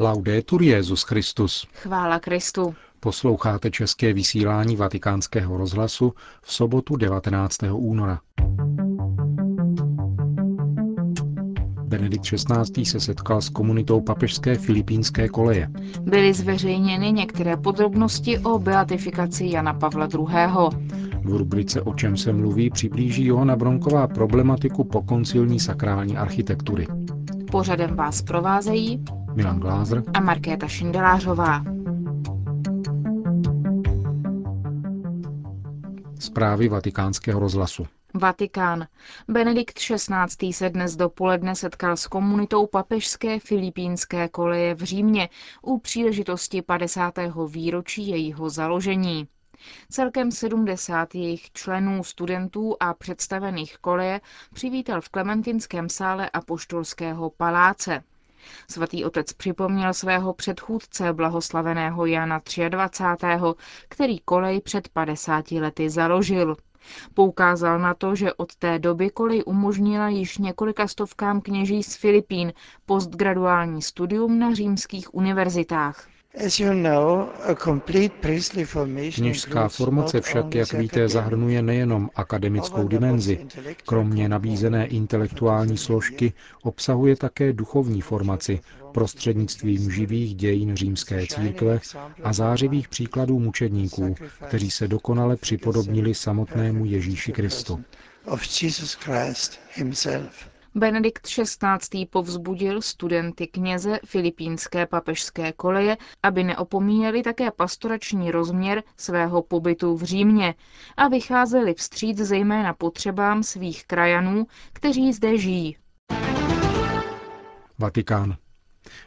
Laudetur Jezus Christus. Chvála Kristu. Posloucháte české vysílání Vatikánského rozhlasu v sobotu 19. února. Benedikt XVI. se setkal s komunitou papežské filipínské koleje. Byly zveřejněny některé podrobnosti o beatifikaci Jana Pavla II. V rubrice O čem se mluví přiblíží Johana Bronková problematiku pokoncilní sakrální architektury. Pořadem vás provázejí Milan Glázer a Markéta Šindelářová. Zprávy vatikánského rozhlasu. Vatikán. Benedikt XVI. se dnes dopoledne setkal s komunitou papežské filipínské koleje v Římě u příležitosti 50. výročí jejího založení. Celkem 70 jejich členů, studentů a představených koleje přivítal v Klementinském sále Apoštolského paláce. Svatý otec připomněl svého předchůdce, blahoslaveného Jana 23., který kolej před 50 lety založil. Poukázal na to, že od té doby kolej umožnila již několika stovkám kněží z Filipín postgraduální studium na římských univerzitách. Kněžská formace však, jak víte, zahrnuje nejenom akademickou dimenzi. Kromě nabízené intelektuální složky obsahuje také duchovní formaci prostřednictvím živých dějin římské církve a zářivých příkladů mučedníků, kteří se dokonale připodobnili samotnému Ježíši Kristu. Benedikt XVI. povzbudil studenty kněze filipínské papežské koleje, aby neopomíjeli také pastorační rozměr svého pobytu v Římě a vycházeli vstříc zejména potřebám svých krajanů, kteří zde žijí. Vatikán.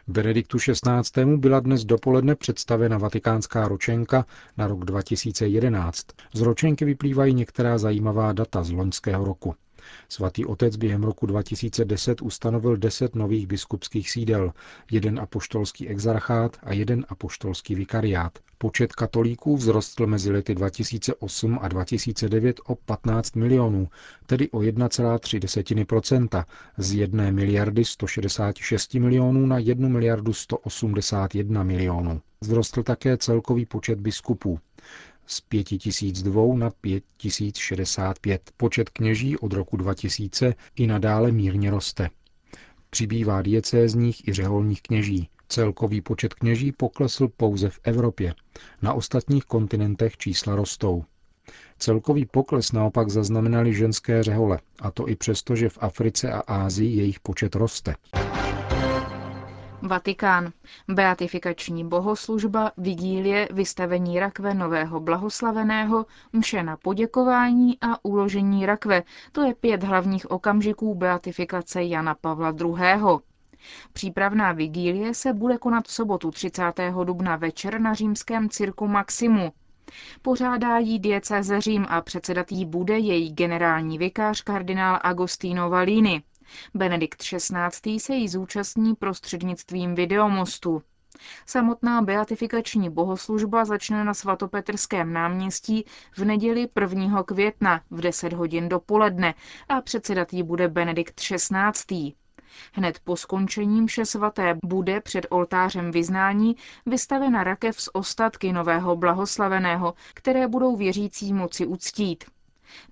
Benediktu XVI. byla dnes dopoledne představena vatikánská ročenka na rok 2011. Z ročenky vyplývají některá zajímavá data z loňského roku. Svatý otec během roku 2010 ustanovil deset nových biskupských sídel, jeden apoštolský exarchát a jeden apoštolský vikariát. Počet katolíků vzrostl mezi lety 2008 a 2009 o 15 milionů, tedy o 1,3 z 1 miliardy 166 milionů na 1 miliardu 181 milionů. Vzrostl také celkový počet biskupů z 5002 na 5065. Počet kněží od roku 2000 i nadále mírně roste. Přibývá diecézních i řeholních kněží. Celkový počet kněží poklesl pouze v Evropě. Na ostatních kontinentech čísla rostou. Celkový pokles naopak zaznamenali ženské řehole, a to i přesto, že v Africe a Ázii jejich počet roste. Vatikán. Beatifikační bohoslužba, vigílie, vystavení rakve nového blahoslaveného, mše na poděkování a uložení rakve. To je pět hlavních okamžiků beatifikace Jana Pavla II. Přípravná vigílie se bude konat v sobotu 30. dubna večer na římském cirku Maximu. Pořádá jí diecéze Řím a předsedat jí bude její generální vikář kardinál Agostino Valini. Benedikt XVI. se jí zúčastní prostřednictvím videomostu. Samotná beatifikační bohoslužba začne na svatopetrském náměstí v neděli 1. května v 10 hodin dopoledne a předsedat jí bude Benedikt XVI. Hned po skončení mše svaté bude před oltářem vyznání vystavena rakev z ostatky nového blahoslaveného, které budou věřící moci uctít.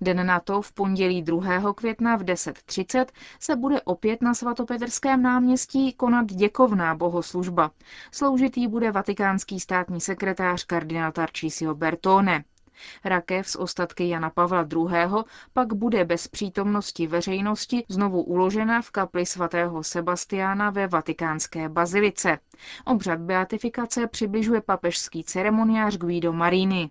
Den na to v pondělí 2. května v 10.30 se bude opět na svatopetrském náměstí konat děkovná bohoslužba. Sloužitý bude vatikánský státní sekretář kardinál Tarcísio Bertone. Rakev z ostatky Jana Pavla II. pak bude bez přítomnosti veřejnosti znovu uložena v kapli svatého Sebastiána ve vatikánské bazilice. Obřad beatifikace přibližuje papežský ceremoniář Guido Marini.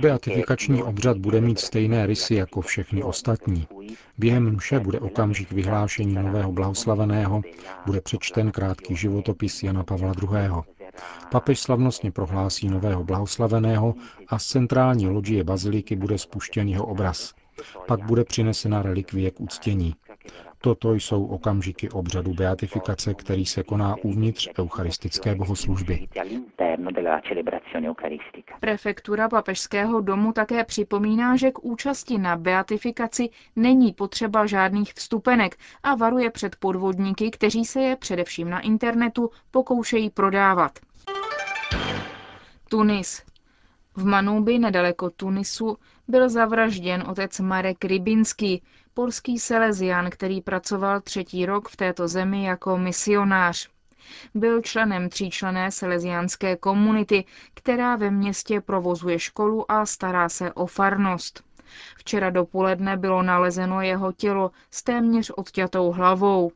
Beatifikační obřad bude mít stejné rysy jako všechny ostatní. Během mše bude okamžik vyhlášení nového blahoslaveného, bude přečten krátký životopis Jana Pavla II. Papež slavnostně prohlásí nového blahoslaveného a z centrální loďie baziliky bude spuštěn jeho obraz. Pak bude přinesena relikvie k uctění. Toto jsou okamžiky obřadu beatifikace, který se koná uvnitř eucharistické bohoslužby. Prefektura papežského domu také připomíná, že k účasti na beatifikaci není potřeba žádných vstupenek a varuje před podvodníky, kteří se je především na internetu pokoušejí prodávat. Tunis. V Manubi nedaleko Tunisu byl zavražděn otec Marek Rybinský, polský selezián, který pracoval třetí rok v této zemi jako misionář. Byl členem tříčlené seleziánské komunity, která ve městě provozuje školu a stará se o farnost. Včera dopoledne bylo nalezeno jeho tělo s téměř odťatou hlavou.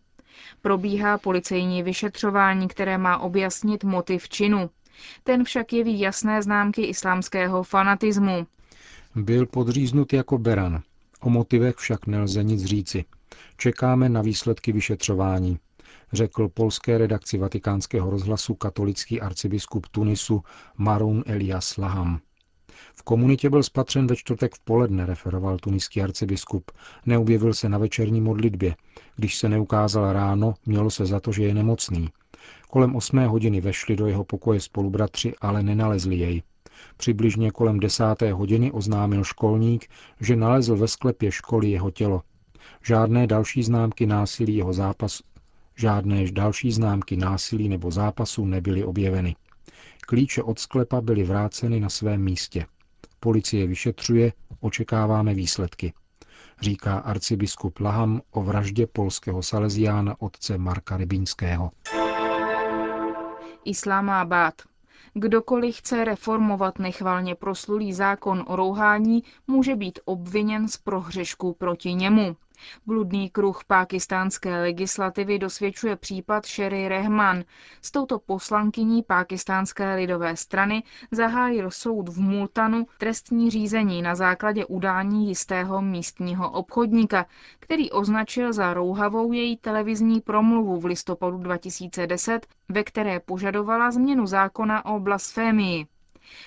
Probíhá policejní vyšetřování, které má objasnit motiv činu. Ten však jeví jasné známky islámského fanatismu. Byl podříznut jako beran. O motivech však nelze nic říci. Čekáme na výsledky vyšetřování, řekl polské redakci vatikánského rozhlasu katolický arcibiskup Tunisu Marun Elias Laham. V komunitě byl spatřen ve čtvrtek v poledne, referoval tuniský arcibiskup. Neobjevil se na večerní modlitbě. Když se neukázal ráno, mělo se za to, že je nemocný. Kolem osmé hodiny vešli do jeho pokoje spolubratři, ale nenalezli jej. Přibližně kolem desáté hodiny oznámil školník, že nalezl ve sklepě školy jeho tělo. Žádné další známky násilí jeho zápas, žádné další známky násilí nebo zápasu nebyly objeveny. Klíče od sklepa byly vráceny na svém místě. Policie vyšetřuje, očekáváme výsledky, říká arcibiskup Laham o vraždě polského saleziána otce Marka Rybínského. Islámábad. Kdokoliv chce reformovat nechvalně proslulý zákon o rouhání, může být obviněn z prohřešku proti němu. Bludný kruh pákistánské legislativy dosvědčuje případ Sherry Rehman. S touto poslankyní pákistánské lidové strany zahájil soud v Multanu trestní řízení na základě udání jistého místního obchodníka, který označil za rouhavou její televizní promluvu v listopadu 2010, ve které požadovala změnu zákona o blasfémii.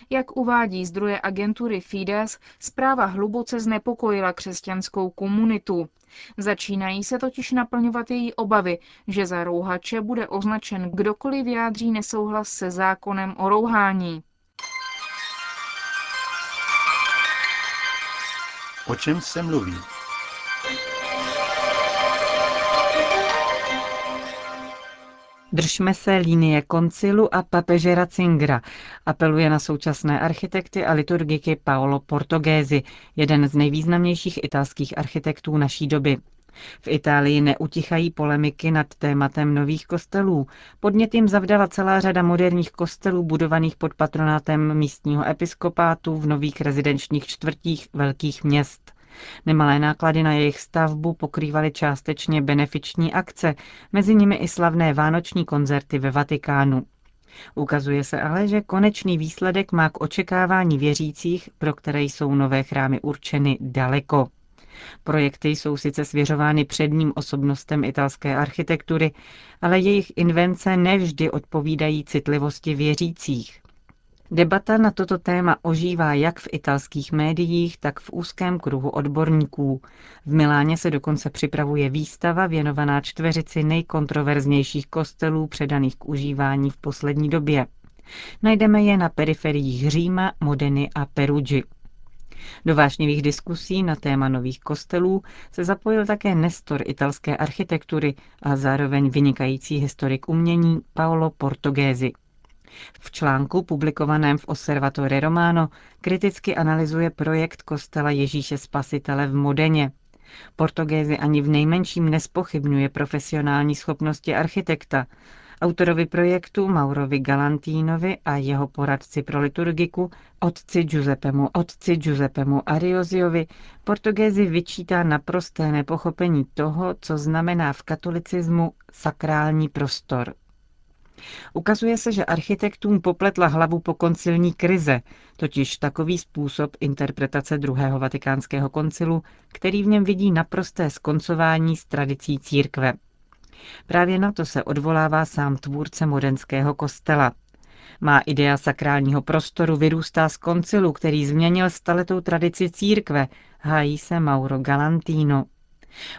Jak uvádí zdroje agentury Fides, zpráva hluboce znepokojila křesťanskou komunitu. Začínají se totiž naplňovat její obavy, že za rouhače bude označen kdokoliv vyjádří nesouhlas se zákonem o rouhání. O čem se mluví? Držme se linie koncilu a papeže Ratzingera, apeluje na současné architekty a liturgiky Paolo Portogézi, jeden z nejvýznamnějších italských architektů naší doby. V Itálii neutichají polemiky nad tématem nových kostelů. Podnět jim zavdala celá řada moderních kostelů budovaných pod patronátem místního episkopátu v nových rezidenčních čtvrtích velkých měst. Nemalé náklady na jejich stavbu pokrývaly částečně benefiční akce, mezi nimi i slavné vánoční koncerty ve Vatikánu. Ukazuje se ale, že konečný výsledek má k očekávání věřících, pro které jsou nové chrámy určeny daleko. Projekty jsou sice svěřovány předním osobnostem italské architektury, ale jejich invence nevždy odpovídají citlivosti věřících. Debata na toto téma ožívá jak v italských médiích, tak v úzkém kruhu odborníků. V Miláně se dokonce připravuje výstava věnovaná čtveřici nejkontroverznějších kostelů předaných k užívání v poslední době. Najdeme je na periferiích Říma, Modeny a Perugi. Do vášnivých diskusí na téma nových kostelů se zapojil také nestor italské architektury a zároveň vynikající historik umění Paolo Portogézi. V článku publikovaném v Osservatore Romano kriticky analyzuje projekt kostela Ježíše Spasitele v Modeně. Portugézi ani v nejmenším nespochybňuje profesionální schopnosti architekta. Autorovi projektu Maurovi Galantínovi a jeho poradci pro liturgiku, otci Giuseppemu, otci Giuseppemu Arioziovi, Portugézi vyčítá naprosté nepochopení toho, co znamená v katolicismu sakrální prostor. Ukazuje se, že architektům popletla hlavu po koncilní krize, totiž takový způsob interpretace druhého vatikánského koncilu, který v něm vidí naprosté skoncování s tradicí církve. Právě na to se odvolává sám tvůrce modenského kostela. Má idea sakrálního prostoru vyrůstá z koncilu, který změnil staletou tradici církve, hájí se Mauro Galantino.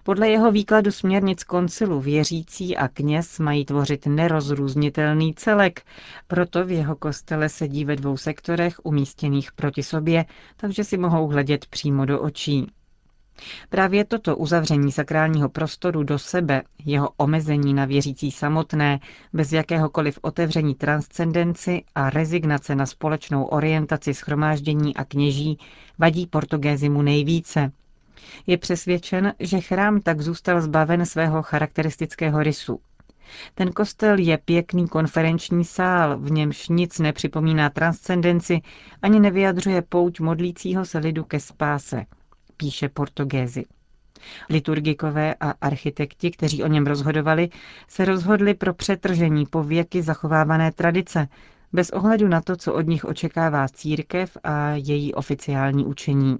Podle jeho výkladu směrnic koncilu věřící a kněz mají tvořit nerozrůznitelný celek, proto v jeho kostele sedí ve dvou sektorech umístěných proti sobě, takže si mohou hledět přímo do očí. Právě toto uzavření sakrálního prostoru do sebe, jeho omezení na věřící samotné, bez jakéhokoliv otevření transcendenci a rezignace na společnou orientaci schromáždění a kněží vadí Portugézimu nejvíce. Je přesvědčen, že chrám tak zůstal zbaven svého charakteristického rysu. Ten kostel je pěkný konferenční sál, v němž nic nepřipomíná transcendenci ani nevyjadřuje pouť modlícího se lidu ke spáse – píše Portugézy. Liturgikové a architekti, kteří o něm rozhodovali, se rozhodli pro přetržení po věky zachovávané tradice, bez ohledu na to, co od nich očekává církev a její oficiální učení.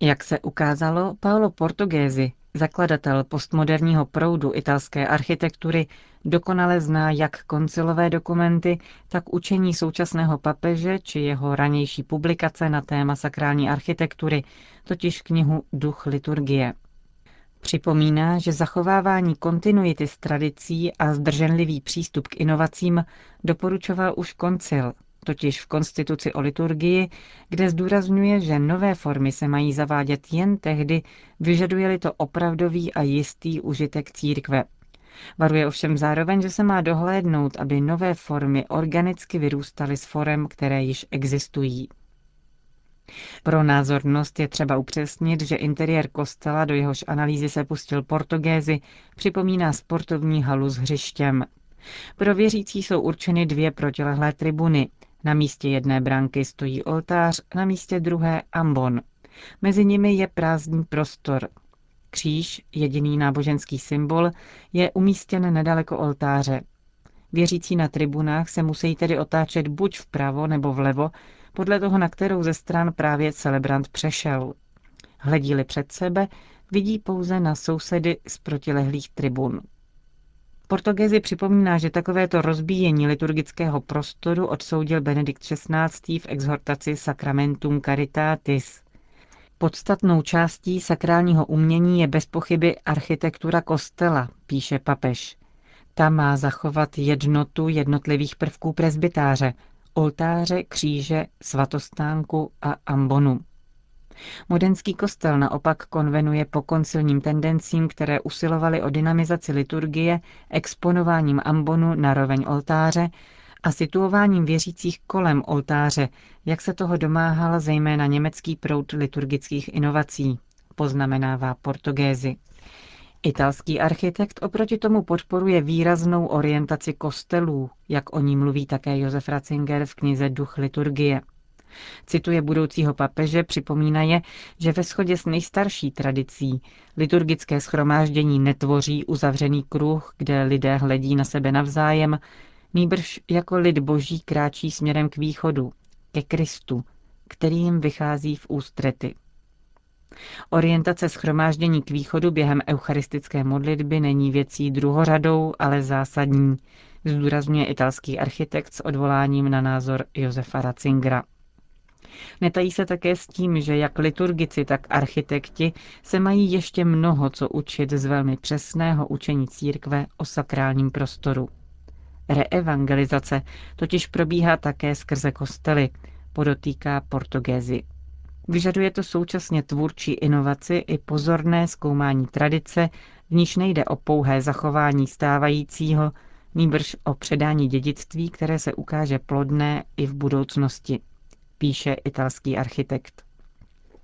Jak se ukázalo, Paolo Portugézy, zakladatel postmoderního proudu italské architektury, dokonale zná jak koncilové dokumenty, tak učení současného papeže či jeho ranější publikace na téma sakrální architektury, totiž knihu Duch liturgie. Připomíná, že zachovávání kontinuity s tradicí a zdrženlivý přístup k inovacím doporučoval už koncil, totiž v konstituci o liturgii, kde zdůrazňuje, že nové formy se mají zavádět jen tehdy, vyžaduje-li to opravdový a jistý užitek církve. Varuje ovšem zároveň, že se má dohlédnout, aby nové formy organicky vyrůstaly z forem, které již existují. Pro názornost je třeba upřesnit, že interiér kostela, do jehož analýzy se pustil Portugézy, připomíná sportovní halu s hřištěm. Pro věřící jsou určeny dvě protilehlé tribuny. Na místě jedné bránky stojí oltář, na místě druhé ambon. Mezi nimi je prázdný prostor. Kříž, jediný náboženský symbol, je umístěn nedaleko oltáře. Věřící na tribunách se musí tedy otáčet buď vpravo nebo vlevo, podle toho, na kterou ze stran právě celebrant přešel. Hledí-li před sebe, vidí pouze na sousedy z protilehlých tribun. Portugézi připomíná, že takovéto rozbíjení liturgického prostoru odsoudil Benedikt XVI. v exhortaci Sacramentum Caritatis. Podstatnou částí sakrálního umění je bez pochyby architektura kostela, píše papež. Ta má zachovat jednotu jednotlivých prvků prezbytáře, oltáře, kříže, svatostánku a ambonu. Modenský kostel naopak konvenuje po koncilním tendencím, které usilovaly o dynamizaci liturgie, exponováním ambonu na roveň oltáře a situováním věřících kolem oltáře, jak se toho domáhal zejména německý proud liturgických inovací, poznamenává Portugézy. Italský architekt oproti tomu podporuje výraznou orientaci kostelů, jak o ní mluví také Josef Ratzinger v knize Duch liturgie. Cituje budoucího papeže, připomínaje, že ve shodě s nejstarší tradicí liturgické schromáždění netvoří uzavřený kruh, kde lidé hledí na sebe navzájem, nýbrž jako lid boží kráčí směrem k východu, ke Kristu, který jim vychází v ústrety. Orientace schromáždění k východu během eucharistické modlitby není věcí druhořadou, ale zásadní, zdůrazňuje italský architekt s odvoláním na názor Josefa Ratzingera. Netají se také s tím, že jak liturgici, tak architekti se mají ještě mnoho co učit z velmi přesného učení církve o sakrálním prostoru. Reevangelizace totiž probíhá také skrze kostely, podotýká Portugézy. Vyžaduje to současně tvůrčí inovaci i pozorné zkoumání tradice, v níž nejde o pouhé zachování stávajícího, nýbrž o předání dědictví, které se ukáže plodné i v budoucnosti, píše italský architekt.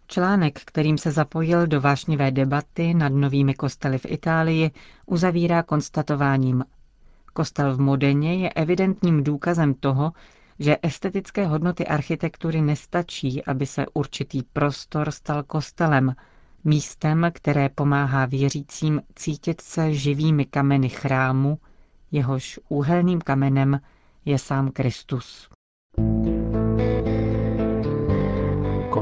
Článek, kterým se zapojil do vášnivé debaty nad novými kostely v Itálii, uzavírá konstatováním. Kostel v Modeně je evidentním důkazem toho, že estetické hodnoty architektury nestačí, aby se určitý prostor stal kostelem, místem, které pomáhá věřícím cítit se živými kameny chrámu, jehož úhelným kamenem je sám Kristus.